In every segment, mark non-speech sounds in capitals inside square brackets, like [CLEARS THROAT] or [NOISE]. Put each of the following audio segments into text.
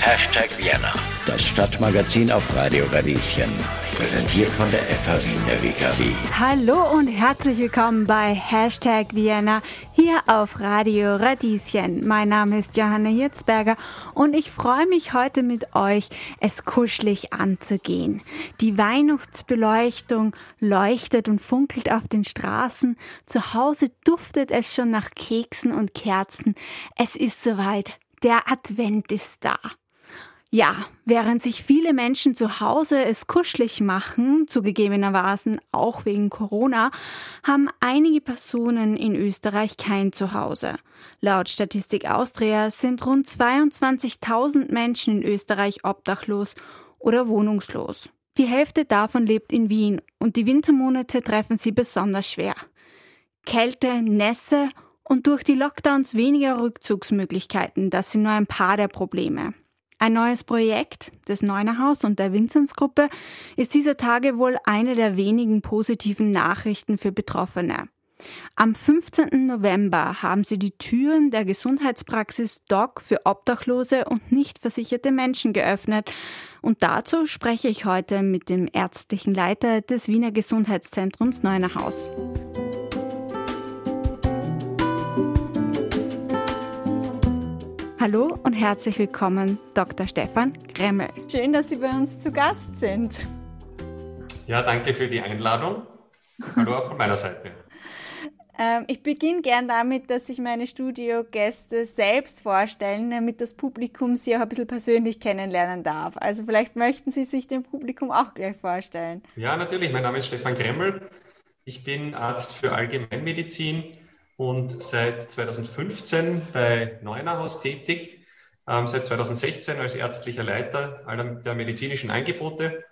Hashtag Vienna, das Stadtmagazin auf Radio Radieschen. Präsentiert von der FH Wien der WKW. Hallo und herzlich willkommen bei Hashtag Vienna hier auf Radio Radieschen. Mein Name ist Johanna Hirzberger und ich freue mich heute mit euch, es kuschelig anzugehen. Die Weihnachtsbeleuchtung leuchtet und funkelt auf den Straßen. Zu Hause duftet es schon nach Keksen und Kerzen. Es ist soweit. Der Advent ist da. Ja, während sich viele Menschen zu Hause es kuschelig machen, zugegebenermaßen auch wegen Corona, haben einige Personen in Österreich kein Zuhause. Laut Statistik Austria sind rund 22.000 Menschen in Österreich obdachlos oder wohnungslos. Die Hälfte davon lebt in Wien und die Wintermonate treffen sie besonders schwer. Kälte, Nässe und durch die Lockdowns weniger Rückzugsmöglichkeiten, das sind nur ein paar der Probleme. Ein neues Projekt des Neunerhaus und der Vinzenzgruppe ist dieser Tage wohl eine der wenigen positiven Nachrichten für Betroffene. Am 15. November haben sie die Türen der Gesundheitspraxis DOC für obdachlose und nicht versicherte Menschen geöffnet. Und dazu spreche ich heute mit dem ärztlichen Leiter des Wiener Gesundheitszentrums Neunerhaus. Hallo und herzlich willkommen, Dr. Stefan Gremmel. Schön, dass Sie bei uns zu Gast sind. Ja, danke für die Einladung. Hallo auch von meiner Seite. Ähm, ich beginne gern damit, dass sich meine Studiogäste selbst vorstellen, damit das Publikum Sie auch ein bisschen persönlich kennenlernen darf. Also vielleicht möchten Sie sich dem Publikum auch gleich vorstellen. Ja, natürlich. Mein Name ist Stefan Gremmel. Ich bin Arzt für Allgemeinmedizin und seit 2015 bei Neunerhaus tätig, ähm, seit 2016 als ärztlicher Leiter aller der medizinischen Angebote.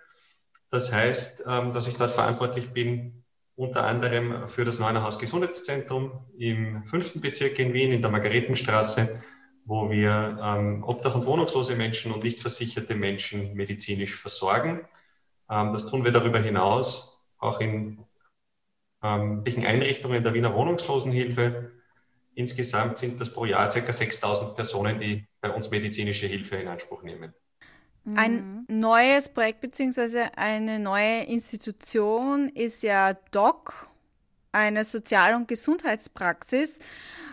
Das heißt, ähm, dass ich dort verantwortlich bin, unter anderem für das Neunerhaus Gesundheitszentrum im fünften Bezirk in Wien, in der Margaretenstraße, wo wir ähm, obdach- und wohnungslose Menschen und nicht versicherte Menschen medizinisch versorgen. Ähm, das tun wir darüber hinaus auch in ähm, Einrichtungen der Wiener Wohnungslosenhilfe. Insgesamt sind das pro Jahr ca. 6000 Personen, die bei uns medizinische Hilfe in Anspruch nehmen. Ein mhm. neues Projekt bzw. eine neue Institution ist ja DOC, eine Sozial- und Gesundheitspraxis.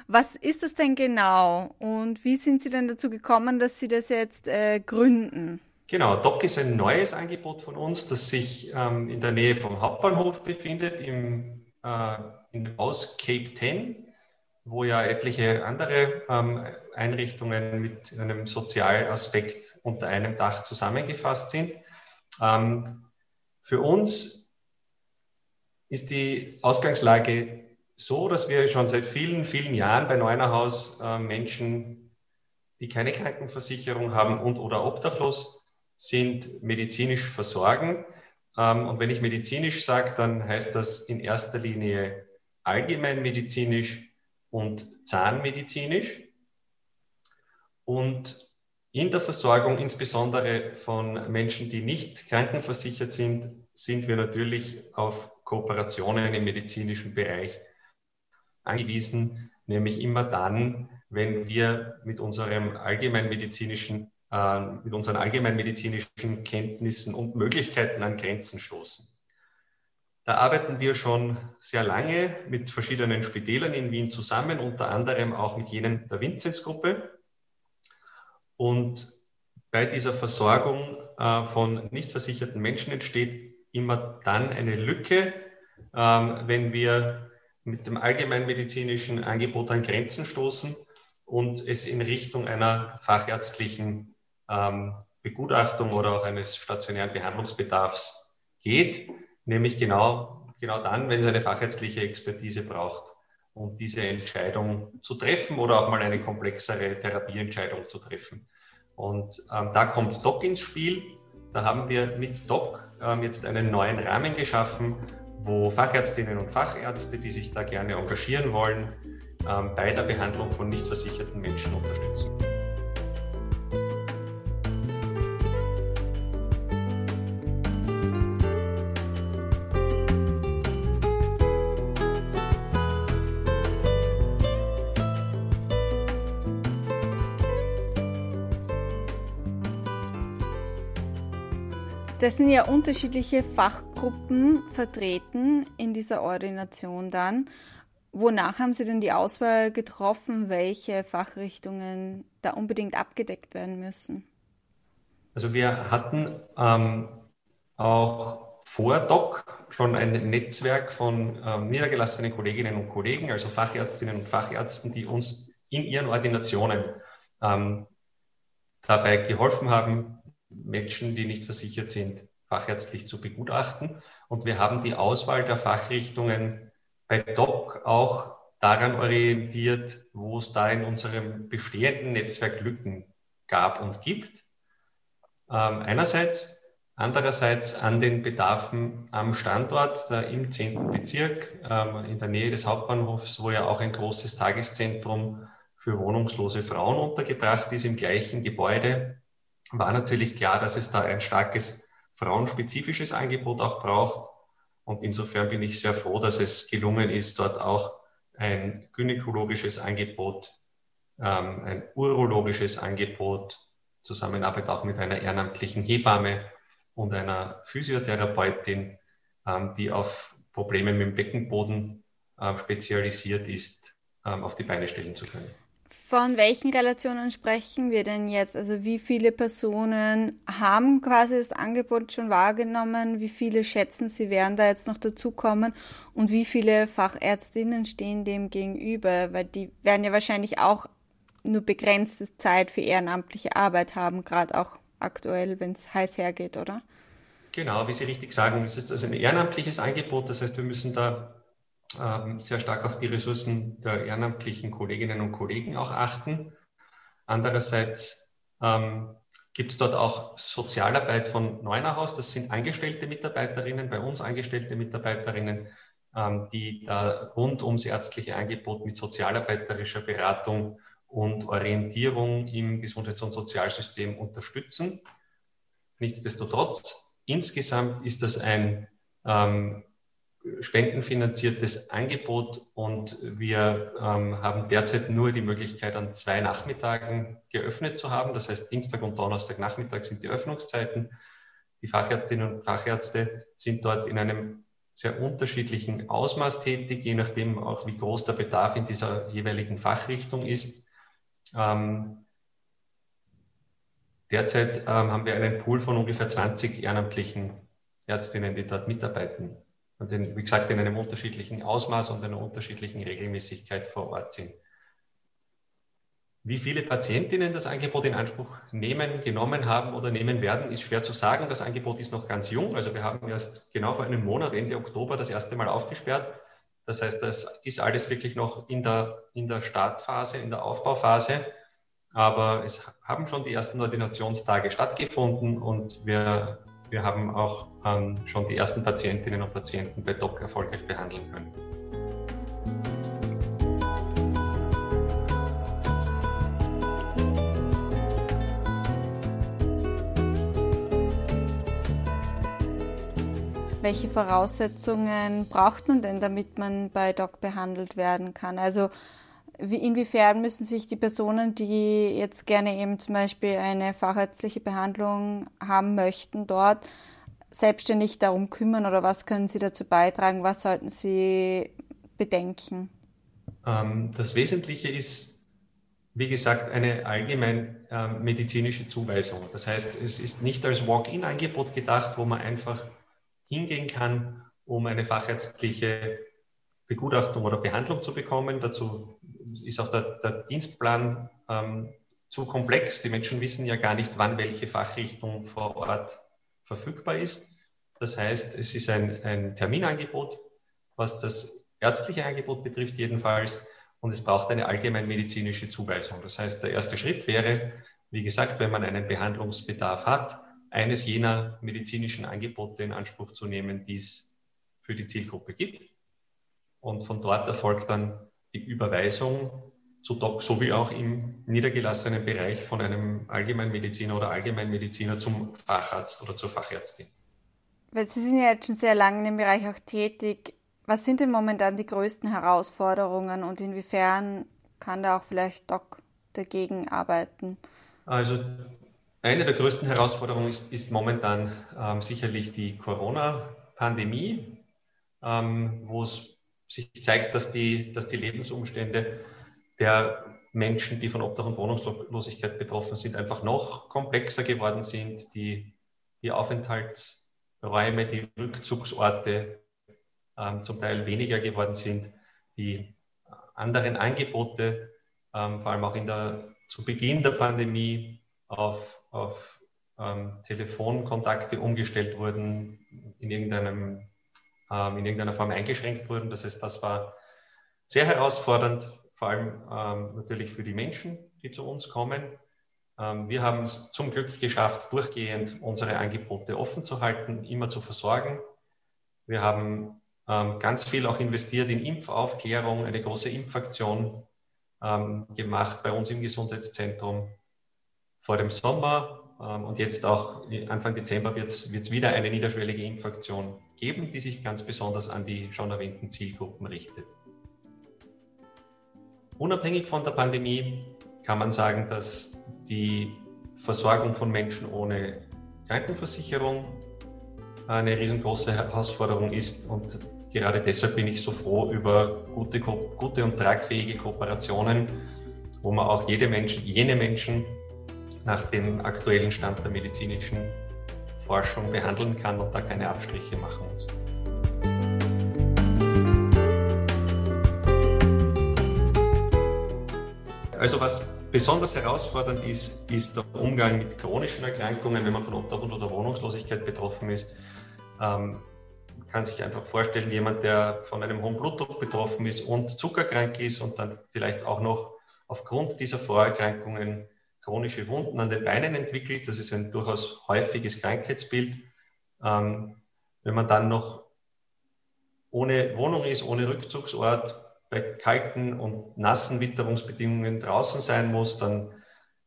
Was ist das denn genau und wie sind Sie denn dazu gekommen, dass Sie das jetzt äh, gründen? Genau, DOC ist ein neues Angebot von uns, das sich ähm, in der Nähe vom Hauptbahnhof befindet, im, äh, in Haus Cape 10, wo ja etliche andere ähm, Einrichtungen mit einem Sozialaspekt unter einem Dach zusammengefasst sind. Ähm, für uns ist die Ausgangslage so, dass wir schon seit vielen, vielen Jahren bei Neunerhaus äh, Menschen, die keine Krankenversicherung haben und oder obdachlos sind medizinisch versorgen. Ähm, und wenn ich medizinisch sage, dann heißt das in erster Linie allgemeinmedizinisch und zahnmedizinisch. Und in der Versorgung, insbesondere von Menschen, die nicht krankenversichert sind, sind wir natürlich auf Kooperationen im medizinischen Bereich angewiesen, nämlich immer dann, wenn wir mit unserem allgemeinmedizinischen äh, mit unseren allgemeinmedizinischen Kenntnissen und Möglichkeiten an Grenzen stoßen. Da arbeiten wir schon sehr lange mit verschiedenen Spitälern in Wien zusammen, unter anderem auch mit jenen der Vinzenzgruppe. Und bei dieser Versorgung äh, von nicht versicherten Menschen entsteht immer dann eine Lücke, ähm, wenn wir mit dem allgemeinmedizinischen Angebot an Grenzen stoßen und es in Richtung einer fachärztlichen ähm, Begutachtung oder auch eines stationären Behandlungsbedarfs geht, nämlich genau, genau dann, wenn es eine fachärztliche Expertise braucht, um diese Entscheidung zu treffen oder auch mal eine komplexere Therapieentscheidung zu treffen. Und ähm, da kommt DOC ins Spiel. Da haben wir mit DOC ähm, jetzt einen neuen Rahmen geschaffen, wo Fachärztinnen und Fachärzte, die sich da gerne engagieren wollen, ähm, bei der Behandlung von nicht versicherten Menschen unterstützen. Das sind ja unterschiedliche Fachgruppen vertreten in dieser Ordination dann. Wonach haben Sie denn die Auswahl getroffen, welche Fachrichtungen da unbedingt abgedeckt werden müssen? Also wir hatten ähm, auch vor DOC schon ein Netzwerk von ähm, niedergelassenen Kolleginnen und Kollegen, also Fachärztinnen und Fachärzten, die uns in ihren Ordinationen ähm, dabei geholfen haben, Menschen, die nicht versichert sind, fachärztlich zu begutachten. Und wir haben die Auswahl der Fachrichtungen bei DOC auch daran orientiert, wo es da in unserem bestehenden Netzwerk Lücken gab und gibt. Ähm, einerseits, andererseits an den Bedarfen am Standort da im 10. Bezirk ähm, in der Nähe des Hauptbahnhofs, wo ja auch ein großes Tageszentrum für wohnungslose Frauen untergebracht ist im gleichen Gebäude, war natürlich klar, dass es da ein starkes frauenspezifisches Angebot auch braucht. Und insofern bin ich sehr froh, dass es gelungen ist, dort auch ein gynäkologisches Angebot, ähm, ein urologisches Angebot, Zusammenarbeit auch mit einer ehrenamtlichen Hebamme und einer Physiotherapeutin, ähm, die auf Probleme mit dem Beckenboden ähm, spezialisiert ist, ähm, auf die Beine stellen zu können. Von welchen Relationen sprechen wir denn jetzt? Also wie viele Personen haben quasi das Angebot schon wahrgenommen? Wie viele schätzen Sie werden da jetzt noch dazukommen? Und wie viele Fachärztinnen stehen dem gegenüber? Weil die werden ja wahrscheinlich auch nur begrenzte Zeit für ehrenamtliche Arbeit haben, gerade auch aktuell, wenn es heiß hergeht, oder? Genau, wie Sie richtig sagen, es ist also ein ehrenamtliches Angebot. Das heißt, wir müssen da sehr stark auf die Ressourcen der ehrenamtlichen Kolleginnen und Kollegen auch achten. Andererseits ähm, gibt es dort auch Sozialarbeit von Neunerhaus. Das sind angestellte Mitarbeiterinnen, bei uns angestellte Mitarbeiterinnen, ähm, die da rund ums ärztliche Angebot mit sozialarbeiterischer Beratung und Orientierung im Gesundheits- und Sozialsystem unterstützen. Nichtsdestotrotz, insgesamt ist das ein ähm, spendenfinanziertes Angebot und wir ähm, haben derzeit nur die Möglichkeit, an zwei Nachmittagen geöffnet zu haben. Das heißt, Dienstag und Donnerstag Nachmittag sind die Öffnungszeiten. Die Fachärztinnen und Fachärzte sind dort in einem sehr unterschiedlichen Ausmaß tätig, je nachdem auch, wie groß der Bedarf in dieser jeweiligen Fachrichtung ist. Ähm, derzeit ähm, haben wir einen Pool von ungefähr 20 ehrenamtlichen Ärztinnen, die dort mitarbeiten und in, wie gesagt in einem unterschiedlichen Ausmaß und einer unterschiedlichen Regelmäßigkeit vor Ort sind. Wie viele Patientinnen das Angebot in Anspruch nehmen, genommen haben oder nehmen werden, ist schwer zu sagen. Das Angebot ist noch ganz jung. Also wir haben erst genau vor einem Monat, Ende Oktober, das erste Mal aufgesperrt. Das heißt, das ist alles wirklich noch in der, in der Startphase, in der Aufbauphase. Aber es haben schon die ersten Ordinationstage stattgefunden und wir wir haben auch ähm, schon die ersten Patientinnen und Patienten bei DOC erfolgreich behandeln können. Welche Voraussetzungen braucht man denn, damit man bei DOC behandelt werden kann? Also wie, inwiefern müssen sich die Personen, die jetzt gerne eben zum Beispiel eine fachärztliche Behandlung haben möchten, dort selbstständig darum kümmern oder was können sie dazu beitragen? Was sollten sie bedenken? Ähm, das Wesentliche ist, wie gesagt, eine allgemein äh, medizinische Zuweisung. Das heißt, es ist nicht als Walk-in-Angebot gedacht, wo man einfach hingehen kann, um eine fachärztliche Begutachtung oder Behandlung zu bekommen. Dazu ist auch der, der Dienstplan ähm, zu komplex. Die Menschen wissen ja gar nicht, wann welche Fachrichtung vor Ort verfügbar ist. Das heißt, es ist ein, ein Terminangebot, was das ärztliche Angebot betrifft jedenfalls. Und es braucht eine allgemeinmedizinische Zuweisung. Das heißt, der erste Schritt wäre, wie gesagt, wenn man einen Behandlungsbedarf hat, eines jener medizinischen Angebote in Anspruch zu nehmen, die es für die Zielgruppe gibt. Und von dort erfolgt dann die Überweisung zu Doc sowie auch im niedergelassenen Bereich von einem Allgemeinmediziner oder Allgemeinmediziner zum Facharzt oder zur Fachärztin. Weil Sie sind ja jetzt schon sehr lange in dem Bereich auch tätig. Was sind denn momentan die größten Herausforderungen und inwiefern kann da auch vielleicht Doc dagegen arbeiten? Also eine der größten Herausforderungen ist, ist momentan ähm, sicherlich die Corona-Pandemie, ähm, wo es sich zeigt, dass die, dass die Lebensumstände der Menschen, die von Obdach und Wohnungslosigkeit betroffen sind, einfach noch komplexer geworden sind. Die, die Aufenthaltsräume, die Rückzugsorte ähm, zum Teil weniger geworden sind. Die anderen Angebote, ähm, vor allem auch in der, zu Beginn der Pandemie, auf, auf ähm, Telefonkontakte umgestellt wurden, in, irgendeinem, ähm, in irgendeiner Form eingeschränkt wurden. Das heißt, das war sehr herausfordernd, vor allem ähm, natürlich für die Menschen, die zu uns kommen. Ähm, wir haben es zum Glück geschafft, durchgehend unsere Angebote offen zu halten, immer zu versorgen. Wir haben ähm, ganz viel auch investiert in Impfaufklärung, eine große Impfaktion ähm, gemacht bei uns im Gesundheitszentrum vor dem Sommer und jetzt auch Anfang Dezember wird es wieder eine niederschwellige Impfaktion geben, die sich ganz besonders an die schon erwähnten Zielgruppen richtet. Unabhängig von der Pandemie kann man sagen, dass die Versorgung von Menschen ohne Krankenversicherung eine riesengroße Herausforderung ist und gerade deshalb bin ich so froh über gute, gute und tragfähige Kooperationen, wo man auch jede Menschen, jene Menschen nach dem aktuellen Stand der medizinischen Forschung behandeln kann und da keine Abstriche machen muss. Also was besonders herausfordernd ist, ist der Umgang mit chronischen Erkrankungen, wenn man von Obdach oder Wohnungslosigkeit betroffen ist. Ähm, kann sich einfach vorstellen, jemand, der von einem hohen Blutdruck betroffen ist und zuckerkrank ist und dann vielleicht auch noch aufgrund dieser Vorerkrankungen chronische Wunden an den Beinen entwickelt. Das ist ein durchaus häufiges Krankheitsbild. Ähm, wenn man dann noch ohne Wohnung ist, ohne Rückzugsort, bei kalten und nassen Witterungsbedingungen draußen sein muss, dann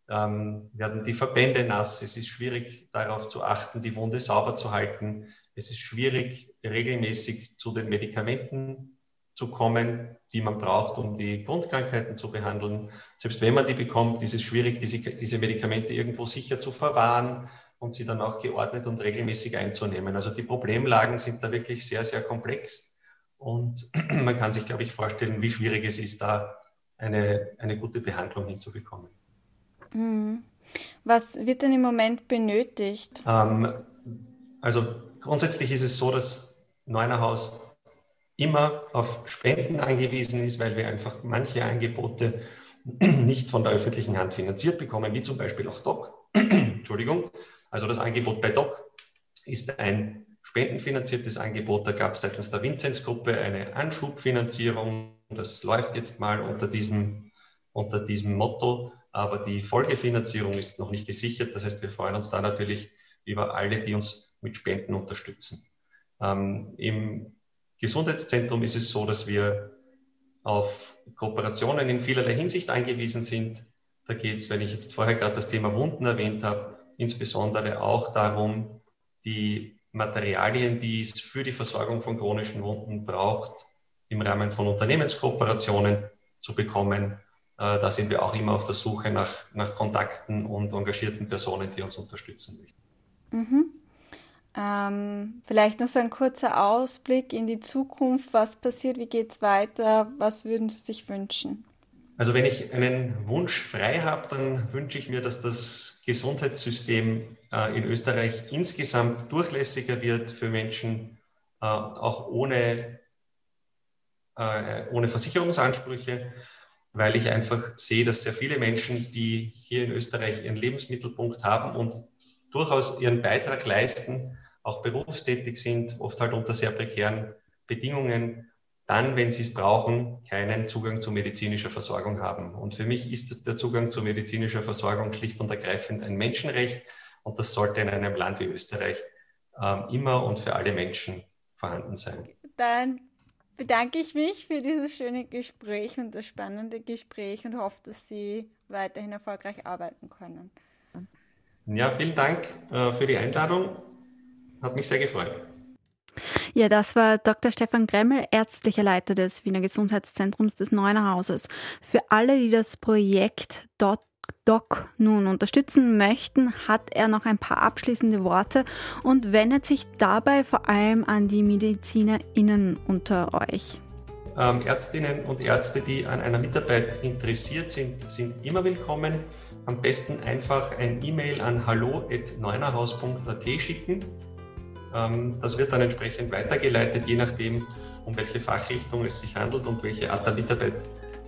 ähm, werden die Verbände nass. Es ist schwierig darauf zu achten, die Wunde sauber zu halten. Es ist schwierig, regelmäßig zu den Medikamenten zu kommen, die man braucht, um die Grundkrankheiten zu behandeln. Selbst wenn man die bekommt, ist es schwierig, diese, diese Medikamente irgendwo sicher zu verwahren und sie dann auch geordnet und regelmäßig einzunehmen. Also die Problemlagen sind da wirklich sehr, sehr komplex. Und [CLEARS THROAT] man kann sich, glaube ich, vorstellen, wie schwierig es ist, da eine, eine gute Behandlung hinzubekommen. Mhm. Was wird denn im Moment benötigt? Ähm, also grundsätzlich ist es so, dass Neunerhaus immer auf Spenden angewiesen ist, weil wir einfach manche Angebote [CLEARS THROAT] nicht von der öffentlichen Hand finanziert bekommen, wie zum Beispiel auch DOC. [CLEARS THROAT] Entschuldigung. Also das Angebot bei DOC ist ein spendenfinanziertes Angebot. Da gab es seitens der Vinzenz-Gruppe eine Anschubfinanzierung. Das läuft jetzt mal unter diesem, unter diesem Motto, aber die Folgefinanzierung ist noch nicht gesichert. Das heißt, wir freuen uns da natürlich über alle, die uns mit Spenden unterstützen. Ähm, Im Gesundheitszentrum ist es so, dass wir auf Kooperationen in vielerlei Hinsicht angewiesen sind. Da geht es, wenn ich jetzt vorher gerade das Thema Wunden erwähnt habe, insbesondere auch darum, die Materialien, die es für die Versorgung von chronischen Wunden braucht, im Rahmen von Unternehmenskooperationen zu bekommen. Äh, da sind wir auch immer auf der Suche nach, nach Kontakten und engagierten Personen, die uns unterstützen möchten. Mhm. Ähm, vielleicht noch so ein kurzer Ausblick in die Zukunft. Was passiert? Wie geht es weiter? Was würden Sie sich wünschen? Also wenn ich einen Wunsch frei habe, dann wünsche ich mir, dass das Gesundheitssystem äh, in Österreich insgesamt durchlässiger wird für Menschen, äh, auch ohne, äh, ohne Versicherungsansprüche, weil ich einfach sehe, dass sehr viele Menschen, die hier in Österreich ihren Lebensmittelpunkt haben und durchaus ihren Beitrag leisten, auch berufstätig sind, oft halt unter sehr prekären Bedingungen, dann, wenn sie es brauchen, keinen Zugang zu medizinischer Versorgung haben. Und für mich ist der Zugang zu medizinischer Versorgung schlicht und ergreifend ein Menschenrecht und das sollte in einem Land wie Österreich äh, immer und für alle Menschen vorhanden sein. Dann bedanke ich mich für dieses schöne Gespräch und das spannende Gespräch und hoffe, dass Sie weiterhin erfolgreich arbeiten können. Ja, vielen Dank äh, für die Einladung hat mich sehr gefreut. Ja, das war Dr. Stefan Gremmel, ärztlicher Leiter des Wiener Gesundheitszentrums des Neuner Hauses. Für alle, die das Projekt Doc nun unterstützen möchten, hat er noch ein paar abschließende Worte und wendet sich dabei vor allem an die MedizinerInnen unter euch. Ähm, Ärztinnen und Ärzte, die an einer Mitarbeit interessiert sind, sind immer willkommen. Am besten einfach ein E-Mail an hallo.neunerhaus.at schicken. Ähm, das wird dann entsprechend weitergeleitet, je nachdem, um welche Fachrichtung es sich handelt und welche Art der Mitarbeit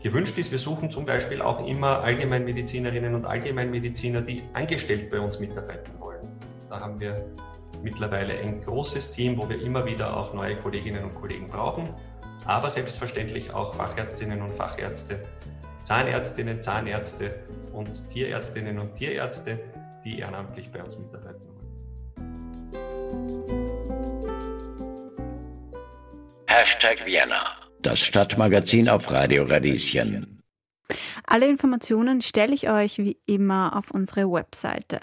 gewünscht ist. Wir suchen zum Beispiel auch immer Allgemeinmedizinerinnen und Allgemeinmediziner, die angestellt bei uns mitarbeiten wollen. Da haben wir mittlerweile ein großes Team, wo wir immer wieder auch neue Kolleginnen und Kollegen brauchen aber selbstverständlich auch Fachärztinnen und Fachärzte, Zahnärztinnen, Zahnärzte und Tierärztinnen und Tierärzte, die ehrenamtlich bei uns mitarbeiten wollen. Hashtag Vienna, das Stadtmagazin auf Radio Radieschen. Alle Informationen stelle ich euch wie immer auf unsere Webseite.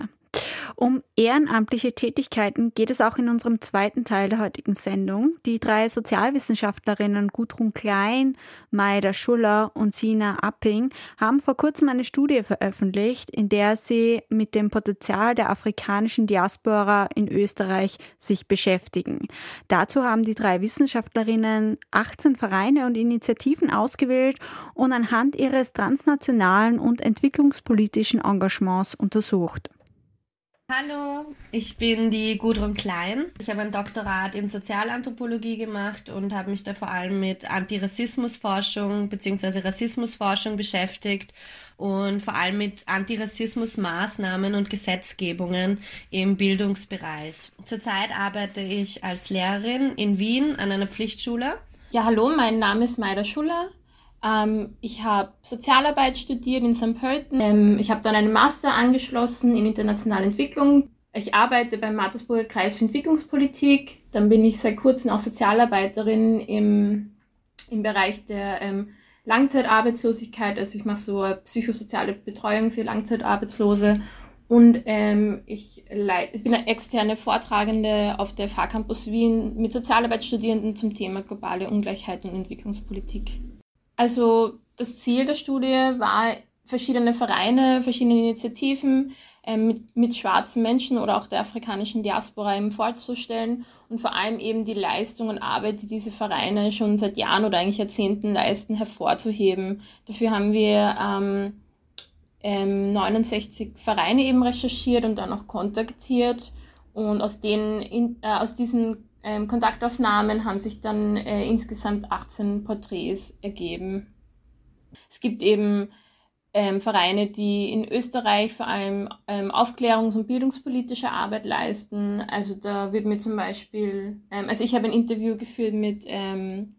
Um ehrenamtliche Tätigkeiten geht es auch in unserem zweiten Teil der heutigen Sendung. Die drei Sozialwissenschaftlerinnen Gudrun Klein, Maida Schuller und Sina Apping haben vor kurzem eine Studie veröffentlicht, in der sie mit dem Potenzial der afrikanischen Diaspora in Österreich sich beschäftigen. Dazu haben die drei Wissenschaftlerinnen 18 Vereine und Initiativen ausgewählt und anhand ihres transnationalen und entwicklungspolitischen Engagements untersucht. Hallo, ich bin die Gudrun Klein. Ich habe ein Doktorat in Sozialanthropologie gemacht und habe mich da vor allem mit Antirassismusforschung bzw. Rassismusforschung beschäftigt und vor allem mit Antirassismusmaßnahmen und Gesetzgebungen im Bildungsbereich. Zurzeit arbeite ich als Lehrerin in Wien an einer Pflichtschule. Ja, hallo, mein Name ist Maida Schuller. Ähm, ich habe Sozialarbeit studiert in St. Pölten. Ähm, ich habe dann einen Master angeschlossen in internationale Entwicklung. Ich arbeite beim Mattersburger Kreis für Entwicklungspolitik. Dann bin ich seit kurzem auch Sozialarbeiterin im, im Bereich der ähm, Langzeitarbeitslosigkeit. Also ich mache so psychosoziale Betreuung für Langzeitarbeitslose. Und ähm, ich, bin eine externe Vortragende auf der Fahrcampus Wien mit Sozialarbeitsstudierenden zum Thema globale Ungleichheit und Entwicklungspolitik. Also das Ziel der Studie war, verschiedene Vereine, verschiedene Initiativen äh, mit, mit schwarzen Menschen oder auch der afrikanischen Diaspora eben vorzustellen und vor allem eben die Leistung und Arbeit, die diese Vereine schon seit Jahren oder eigentlich Jahrzehnten leisten, hervorzuheben. Dafür haben wir ähm, ähm, 69 Vereine eben recherchiert und dann auch kontaktiert und aus, den, in, äh, aus diesen ähm, Kontaktaufnahmen haben sich dann äh, insgesamt 18 Porträts ergeben. Es gibt eben ähm, Vereine, die in Österreich vor allem ähm, Aufklärungs- und bildungspolitische Arbeit leisten. Also da wird mir zum Beispiel, ähm, also ich habe ein Interview geführt mit ähm,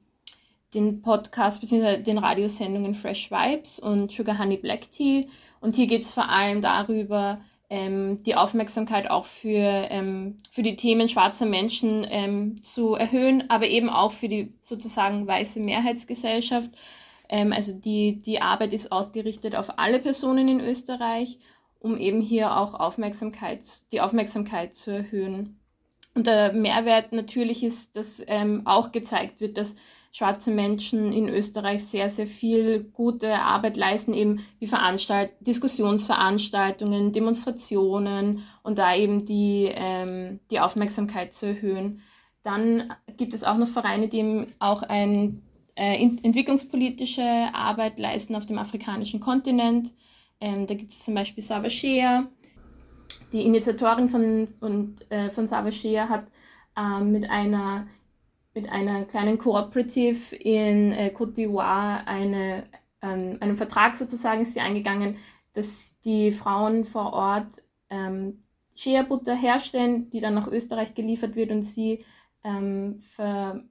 den Podcast bzw. den Radiosendungen Fresh Vibes und Sugar Honey Black Tea. Und hier geht es vor allem darüber, ähm, die Aufmerksamkeit auch für, ähm, für die Themen schwarzer Menschen ähm, zu erhöhen, aber eben auch für die sozusagen weiße Mehrheitsgesellschaft. Ähm, also die, die Arbeit ist ausgerichtet auf alle Personen in Österreich, um eben hier auch Aufmerksamkeit, die Aufmerksamkeit zu erhöhen. Und der Mehrwert natürlich ist, dass ähm, auch gezeigt wird, dass schwarze Menschen in Österreich sehr, sehr viel gute Arbeit leisten, eben wie Veranstalt Diskussionsveranstaltungen, Demonstrationen und da eben die, ähm, die Aufmerksamkeit zu erhöhen. Dann gibt es auch noch Vereine, die eben auch ein, äh, entwicklungspolitische Arbeit leisten auf dem afrikanischen Kontinent. Ähm, da gibt es zum Beispiel Savashea. Die Initiatorin von, und, äh, von Savashea hat äh, mit einer mit einer kleinen Cooperative in äh, Côte d'Ivoire eine, ähm, einen Vertrag sozusagen ist sie eingegangen, dass die Frauen vor Ort ähm, Shea-Butter herstellen, die dann nach Österreich geliefert wird und sie ähm, ver,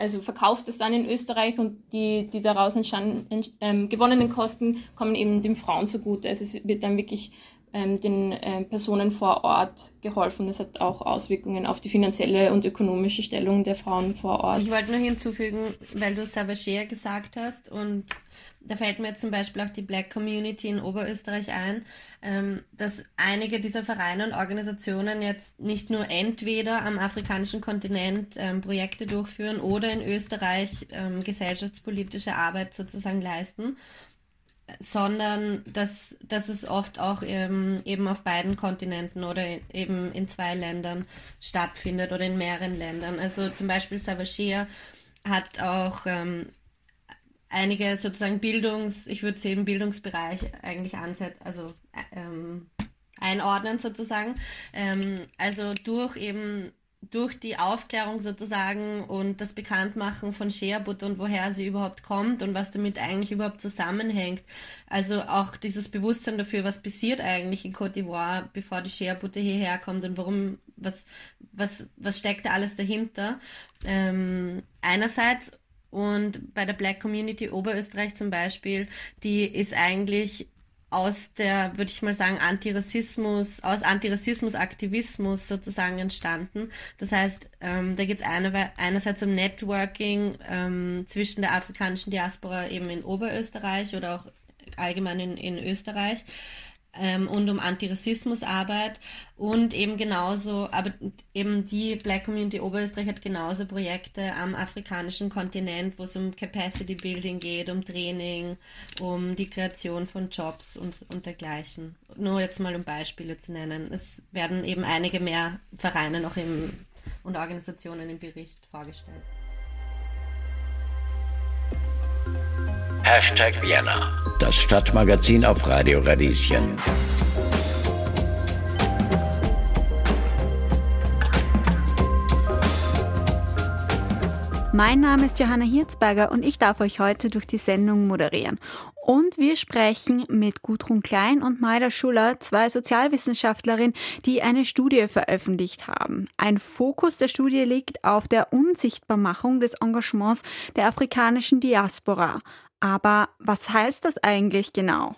also verkauft es dann in Österreich und die, die daraus entstanden, ähm, gewonnenen Kosten kommen eben den Frauen zugute. Also es wird dann wirklich ähm, den äh, Personen vor Ort geholfen. Das hat auch Auswirkungen auf die finanzielle und ökonomische Stellung der Frauen vor Ort. Ich wollte nur hinzufügen, weil du Savagea gesagt hast und da fällt mir zum Beispiel auch die Black Community in Oberösterreich ein, ähm, dass einige dieser Vereine und Organisationen jetzt nicht nur entweder am afrikanischen Kontinent ähm, Projekte durchführen oder in Österreich ähm, gesellschaftspolitische Arbeit sozusagen leisten sondern dass, dass es oft auch ähm, eben auf beiden Kontinenten oder eben in zwei Ländern stattfindet oder in mehreren Ländern. Also zum Beispiel Savashia hat auch ähm, einige sozusagen Bildungs, ich würde sie im Bildungsbereich eigentlich ansetzen, also ähm, einordnen sozusagen. Ähm, also durch eben durch die Aufklärung sozusagen und das Bekanntmachen von Sherbut und woher sie überhaupt kommt und was damit eigentlich überhaupt zusammenhängt. Also auch dieses Bewusstsein dafür, was passiert eigentlich in Côte d'Ivoire, bevor die Scherbutte hierher kommt und warum, was, was, was steckt da alles dahinter. Ähm, einerseits und bei der Black Community Oberösterreich zum Beispiel, die ist eigentlich aus der, würde ich mal sagen, Antirassismus, aus Antirassismus-Aktivismus sozusagen entstanden. Das heißt, ähm, da geht es eine, einerseits um Networking ähm, zwischen der afrikanischen Diaspora eben in Oberösterreich oder auch allgemein in, in Österreich ähm, und um Antirassismusarbeit und eben genauso, aber eben die Black Community Oberösterreich hat genauso Projekte am afrikanischen Kontinent, wo es um Capacity Building geht, um Training, um die Kreation von Jobs und, und dergleichen. Nur jetzt mal um Beispiele zu nennen. Es werden eben einige mehr Vereine noch im, und Organisationen im Bericht vorgestellt. Hashtag Vienna, das Stadtmagazin auf Radio Radieschen. Mein Name ist Johanna Hirzberger und ich darf euch heute durch die Sendung moderieren. Und wir sprechen mit Gudrun Klein und Maida Schuller, zwei Sozialwissenschaftlerinnen, die eine Studie veröffentlicht haben. Ein Fokus der Studie liegt auf der Unsichtbarmachung des Engagements der afrikanischen Diaspora. Aber was heißt das eigentlich genau?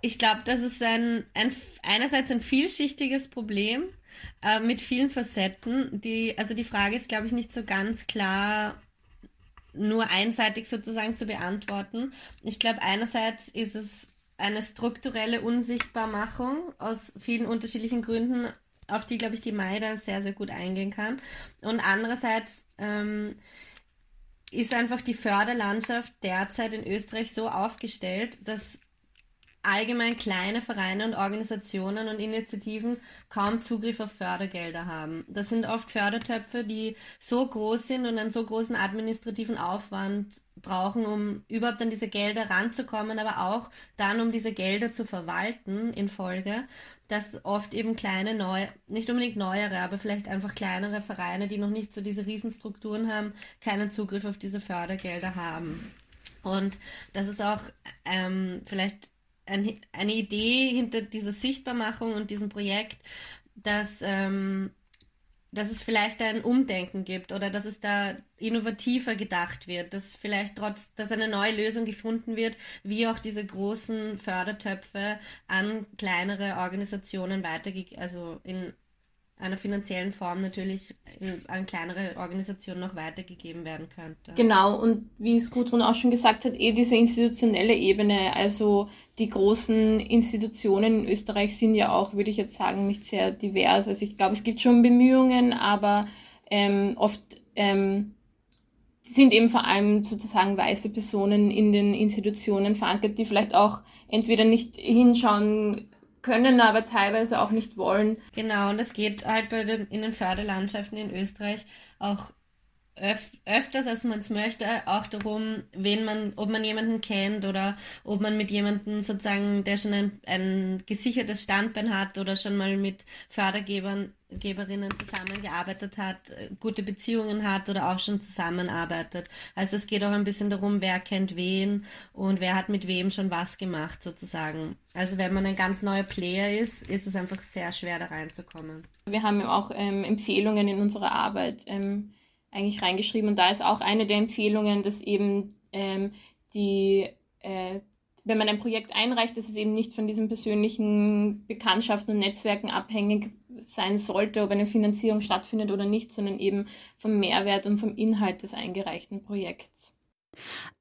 Ich glaube, das ist ein, ein, einerseits ein vielschichtiges Problem äh, mit vielen Facetten. Die, also die Frage ist, glaube ich, nicht so ganz klar nur einseitig sozusagen zu beantworten. Ich glaube, einerseits ist es eine strukturelle Unsichtbarmachung aus vielen unterschiedlichen Gründen, auf die, glaube ich, die Maida sehr, sehr gut eingehen kann. Und andererseits ähm, ist einfach die Förderlandschaft derzeit in Österreich so aufgestellt, dass allgemein kleine Vereine und Organisationen und Initiativen kaum Zugriff auf Fördergelder haben. Das sind oft Fördertöpfe, die so groß sind und einen so großen administrativen Aufwand brauchen, um überhaupt an diese Gelder ranzukommen, aber auch dann, um diese Gelder zu verwalten in Folge, dass oft eben kleine, neu, nicht unbedingt neuere, aber vielleicht einfach kleinere Vereine, die noch nicht so diese Riesenstrukturen haben, keinen Zugriff auf diese Fördergelder haben. Und das ist auch ähm, vielleicht ein, eine Idee hinter dieser Sichtbarmachung und diesem Projekt, dass, ähm, dass es vielleicht ein Umdenken gibt oder dass es da innovativer gedacht wird, dass vielleicht trotz, dass eine neue Lösung gefunden wird, wie auch diese großen Fördertöpfe an kleinere Organisationen weitergegeben, also in einer finanziellen Form natürlich an kleinere Organisationen noch weitergegeben werden könnte. Genau, und wie es Gudrun auch schon gesagt hat, eh diese institutionelle Ebene, also die großen Institutionen in Österreich sind ja auch, würde ich jetzt sagen, nicht sehr divers. Also ich glaube, es gibt schon Bemühungen, aber ähm, oft ähm, sind eben vor allem sozusagen weiße Personen in den Institutionen verankert, die vielleicht auch entweder nicht hinschauen können aber teilweise auch nicht wollen. Genau, und es geht halt bei den, in den Förderlandschaften in Österreich auch öf öfters, als man es möchte, auch darum, wen man, ob man jemanden kennt oder ob man mit jemandem sozusagen, der schon ein, ein gesichertes Standbein hat oder schon mal mit Fördergebern Geberinnen zusammengearbeitet hat, gute Beziehungen hat oder auch schon zusammenarbeitet. Also es geht auch ein bisschen darum, wer kennt wen und wer hat mit wem schon was gemacht sozusagen. Also wenn man ein ganz neuer Player ist, ist es einfach sehr schwer da reinzukommen. Wir haben auch ähm, Empfehlungen in unserer Arbeit. Ähm, eigentlich reingeschrieben. Und da ist auch eine der Empfehlungen, dass eben ähm, die, äh, wenn man ein Projekt einreicht, dass es eben nicht von diesen persönlichen Bekanntschaften und Netzwerken abhängig sein sollte, ob eine Finanzierung stattfindet oder nicht, sondern eben vom Mehrwert und vom Inhalt des eingereichten Projekts.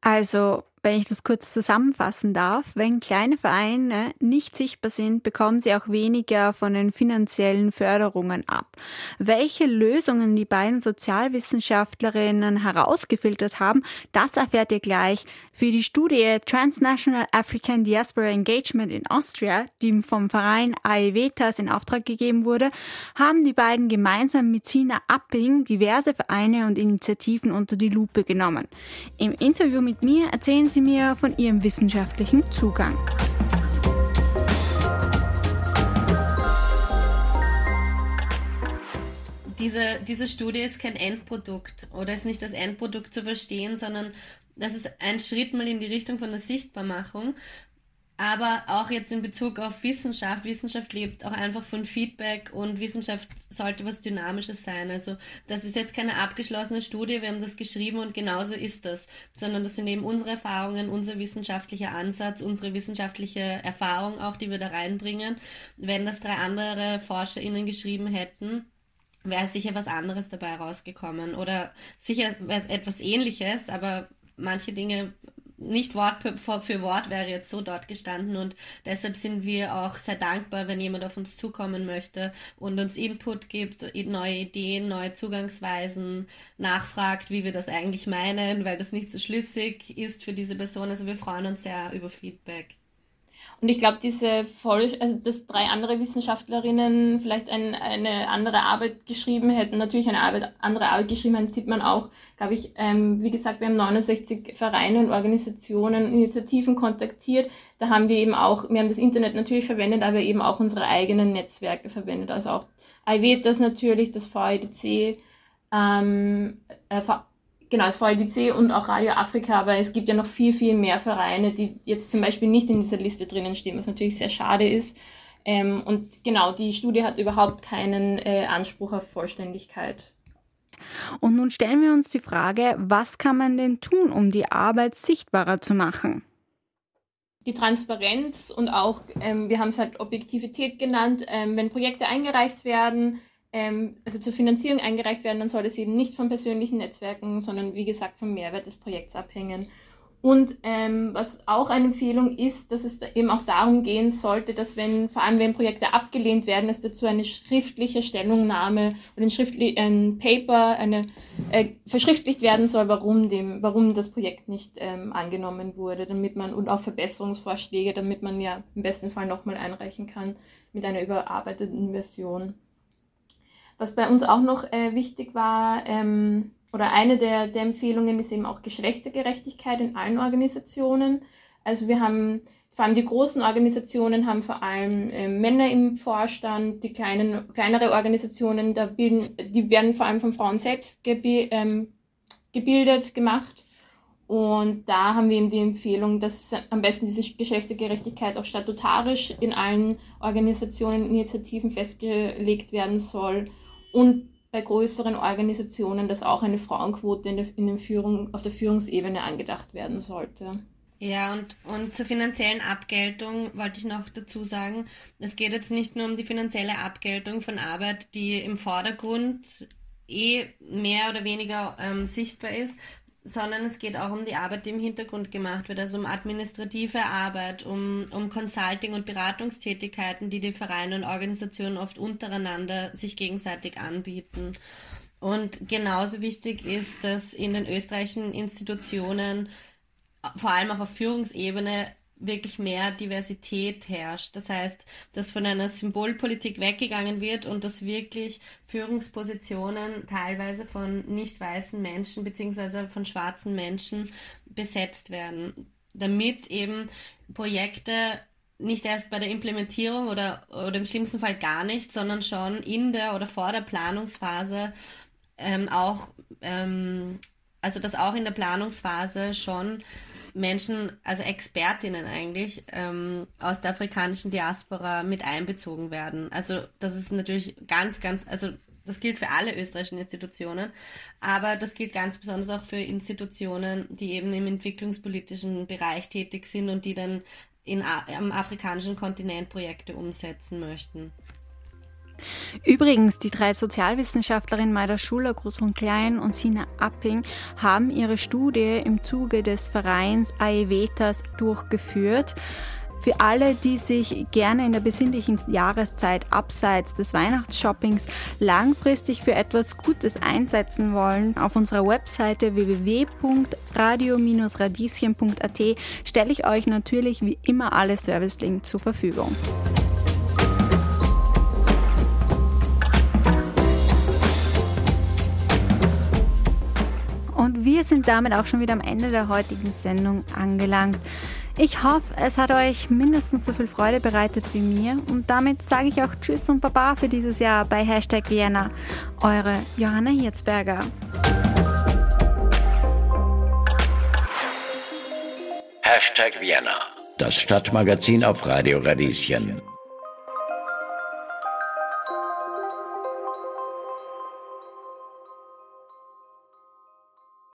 Also Wenn ich das kurz zusammenfassen darf, wenn kleine Vereine nicht sichtbar sind, bekommen sie auch weniger von den finanziellen Förderungen ab. Welche Lösungen die beiden Sozialwissenschaftlerinnen herausgefiltert haben, das erfährt ihr gleich. Für die Studie Transnational African Diaspora Engagement in Austria, die vom Verein AEVETAS in Auftrag gegeben wurde, haben die beiden gemeinsam mit Sina Apping diverse Vereine und Initiativen unter die Lupe genommen. Im Interview mit mir erzählen Sie mir von Ihrem wissenschaftlichen Zugang. Diese, diese Studie ist kein Endprodukt oder ist nicht das Endprodukt zu verstehen, sondern das ist ein Schritt mal in die Richtung von der Sichtbarmachung. Aber auch jetzt in Bezug auf Wissenschaft. Wissenschaft lebt auch einfach von Feedback und Wissenschaft sollte was Dynamisches sein. Also das ist jetzt keine abgeschlossene Studie, wir haben das geschrieben und genauso ist das, sondern das sind eben unsere Erfahrungen, unser wissenschaftlicher Ansatz, unsere wissenschaftliche Erfahrung auch, die wir da reinbringen. Wenn das drei andere ForscherInnen geschrieben hätten, wäre sicher was anderes dabei rausgekommen oder sicher wäre es etwas ähnliches, aber manche Dinge nicht Wort für Wort wäre jetzt so dort gestanden und deshalb sind wir auch sehr dankbar, wenn jemand auf uns zukommen möchte und uns Input gibt, neue Ideen, neue Zugangsweisen, nachfragt, wie wir das eigentlich meinen, weil das nicht so schlüssig ist für diese Person. Also wir freuen uns sehr über Feedback. Und ich glaube, diese voll, also dass drei andere Wissenschaftlerinnen vielleicht ein, eine andere Arbeit geschrieben hätten, natürlich eine Arbeit, andere Arbeit geschrieben hätten, sieht man auch, glaube ich, ähm, wie gesagt, wir haben 69 Vereine und Organisationen, Initiativen kontaktiert. Da haben wir eben auch, wir haben das Internet natürlich verwendet, aber eben auch unsere eigenen Netzwerke verwendet. Also auch IWETAS natürlich, das VEDC, ähm, äh, genau, das VLDC und auch Radio Afrika, aber es gibt ja noch viel, viel mehr Vereine, die jetzt zum Beispiel nicht in dieser Liste drinnen stehen, was natürlich sehr schade ist. Ähm, und genau, die Studie hat überhaupt keinen äh, Anspruch auf Vollständigkeit. Und nun stellen wir uns die Frage, was kann man denn tun, um die Arbeit sichtbarer zu machen? die Transparenz und auch, ähm, wir haben es halt Objektivität genannt, ähm, wenn Projekte eingereicht werden, ähm, also zur Finanzierung eingereicht werden, dann soll es eben nicht von persönlichen Netzwerken, sondern wie gesagt vom Mehrwert des Projekts abhängen. Und ähm, was auch eine Empfehlung ist, dass es eben auch darum gehen sollte, dass wenn, vor allem wenn Projekte abgelehnt werden, es dazu eine schriftliche Stellungnahme oder ein, schriftli ein Paper eine, äh, verschriftlicht werden soll, warum, dem, warum das Projekt nicht ähm, angenommen wurde, damit man und auch Verbesserungsvorschläge, damit man ja im besten Fall nochmal einreichen kann mit einer überarbeiteten Version. Was bei uns auch noch äh, wichtig war, ähm, oder eine der, der Empfehlungen ist eben auch Geschlechtergerechtigkeit in allen Organisationen. Also wir haben, vor allem die großen Organisationen haben vor allem äh, Männer im Vorstand, die kleinen, kleinere Organisationen, da bilden, die werden vor allem von Frauen selbst gebi ähm, gebildet, gemacht. Und da haben wir eben die Empfehlung, dass am besten diese Geschlechtergerechtigkeit auch statutarisch in allen Organisationen, Initiativen festgelegt werden soll und bei größeren Organisationen, dass auch eine Frauenquote in der, in den Führung, auf der Führungsebene angedacht werden sollte. Ja, und, und zur finanziellen Abgeltung wollte ich noch dazu sagen, es geht jetzt nicht nur um die finanzielle Abgeltung von Arbeit, die im Vordergrund eh mehr oder weniger ähm, sichtbar ist, sondern es geht auch um die Arbeit, die im Hintergrund gemacht wird, also um administrative Arbeit, um, um Consulting- und Beratungstätigkeiten, die die Vereine und Organisationen oft untereinander sich gegenseitig anbieten. Und genauso wichtig ist, dass in den österreichischen Institutionen, vor allem auch auf Führungsebene, wirklich mehr Diversität herrscht. Das heißt, dass von einer Symbolpolitik weggegangen wird und dass wirklich Führungspositionen teilweise von nicht weißen Menschen beziehungsweise von schwarzen Menschen besetzt werden, damit eben Projekte nicht erst bei der Implementierung oder, oder im schlimmsten Fall gar nicht, sondern schon in der oder vor der Planungsphase ähm, auch, ähm, also dass auch in der Planungsphase schon Menschen, also Expertinnen eigentlich, ähm, aus der afrikanischen Diaspora mit einbezogen werden. Also das ist natürlich ganz, ganz, also das gilt für alle österreichischen Institutionen, aber das gilt ganz besonders auch für Institutionen, die eben im entwicklungspolitischen Bereich tätig sind und die dann in, am afrikanischen Kontinent Projekte umsetzen möchten. Übrigens, die drei Sozialwissenschaftlerinnen Maida Schuler, Gudrun Klein und Sina Apping haben ihre Studie im Zuge des Vereins Aevetas durchgeführt. Für alle, die sich gerne in der besinnlichen Jahreszeit abseits des Weihnachtsshoppings langfristig für etwas Gutes einsetzen wollen, auf unserer Webseite www.radio-radieschen.at stelle ich euch natürlich wie immer alle Servicelinks zur Verfügung. Wir sind damit auch schon wieder am Ende der heutigen Sendung angelangt. Ich hoffe, es hat euch mindestens so viel Freude bereitet wie mir und damit sage ich auch Tschüss und Baba für dieses Jahr bei Hashtag Vienna. Eure Johanna Hirzberger. Hashtag Vienna, das Stadtmagazin auf Radio Radieschen.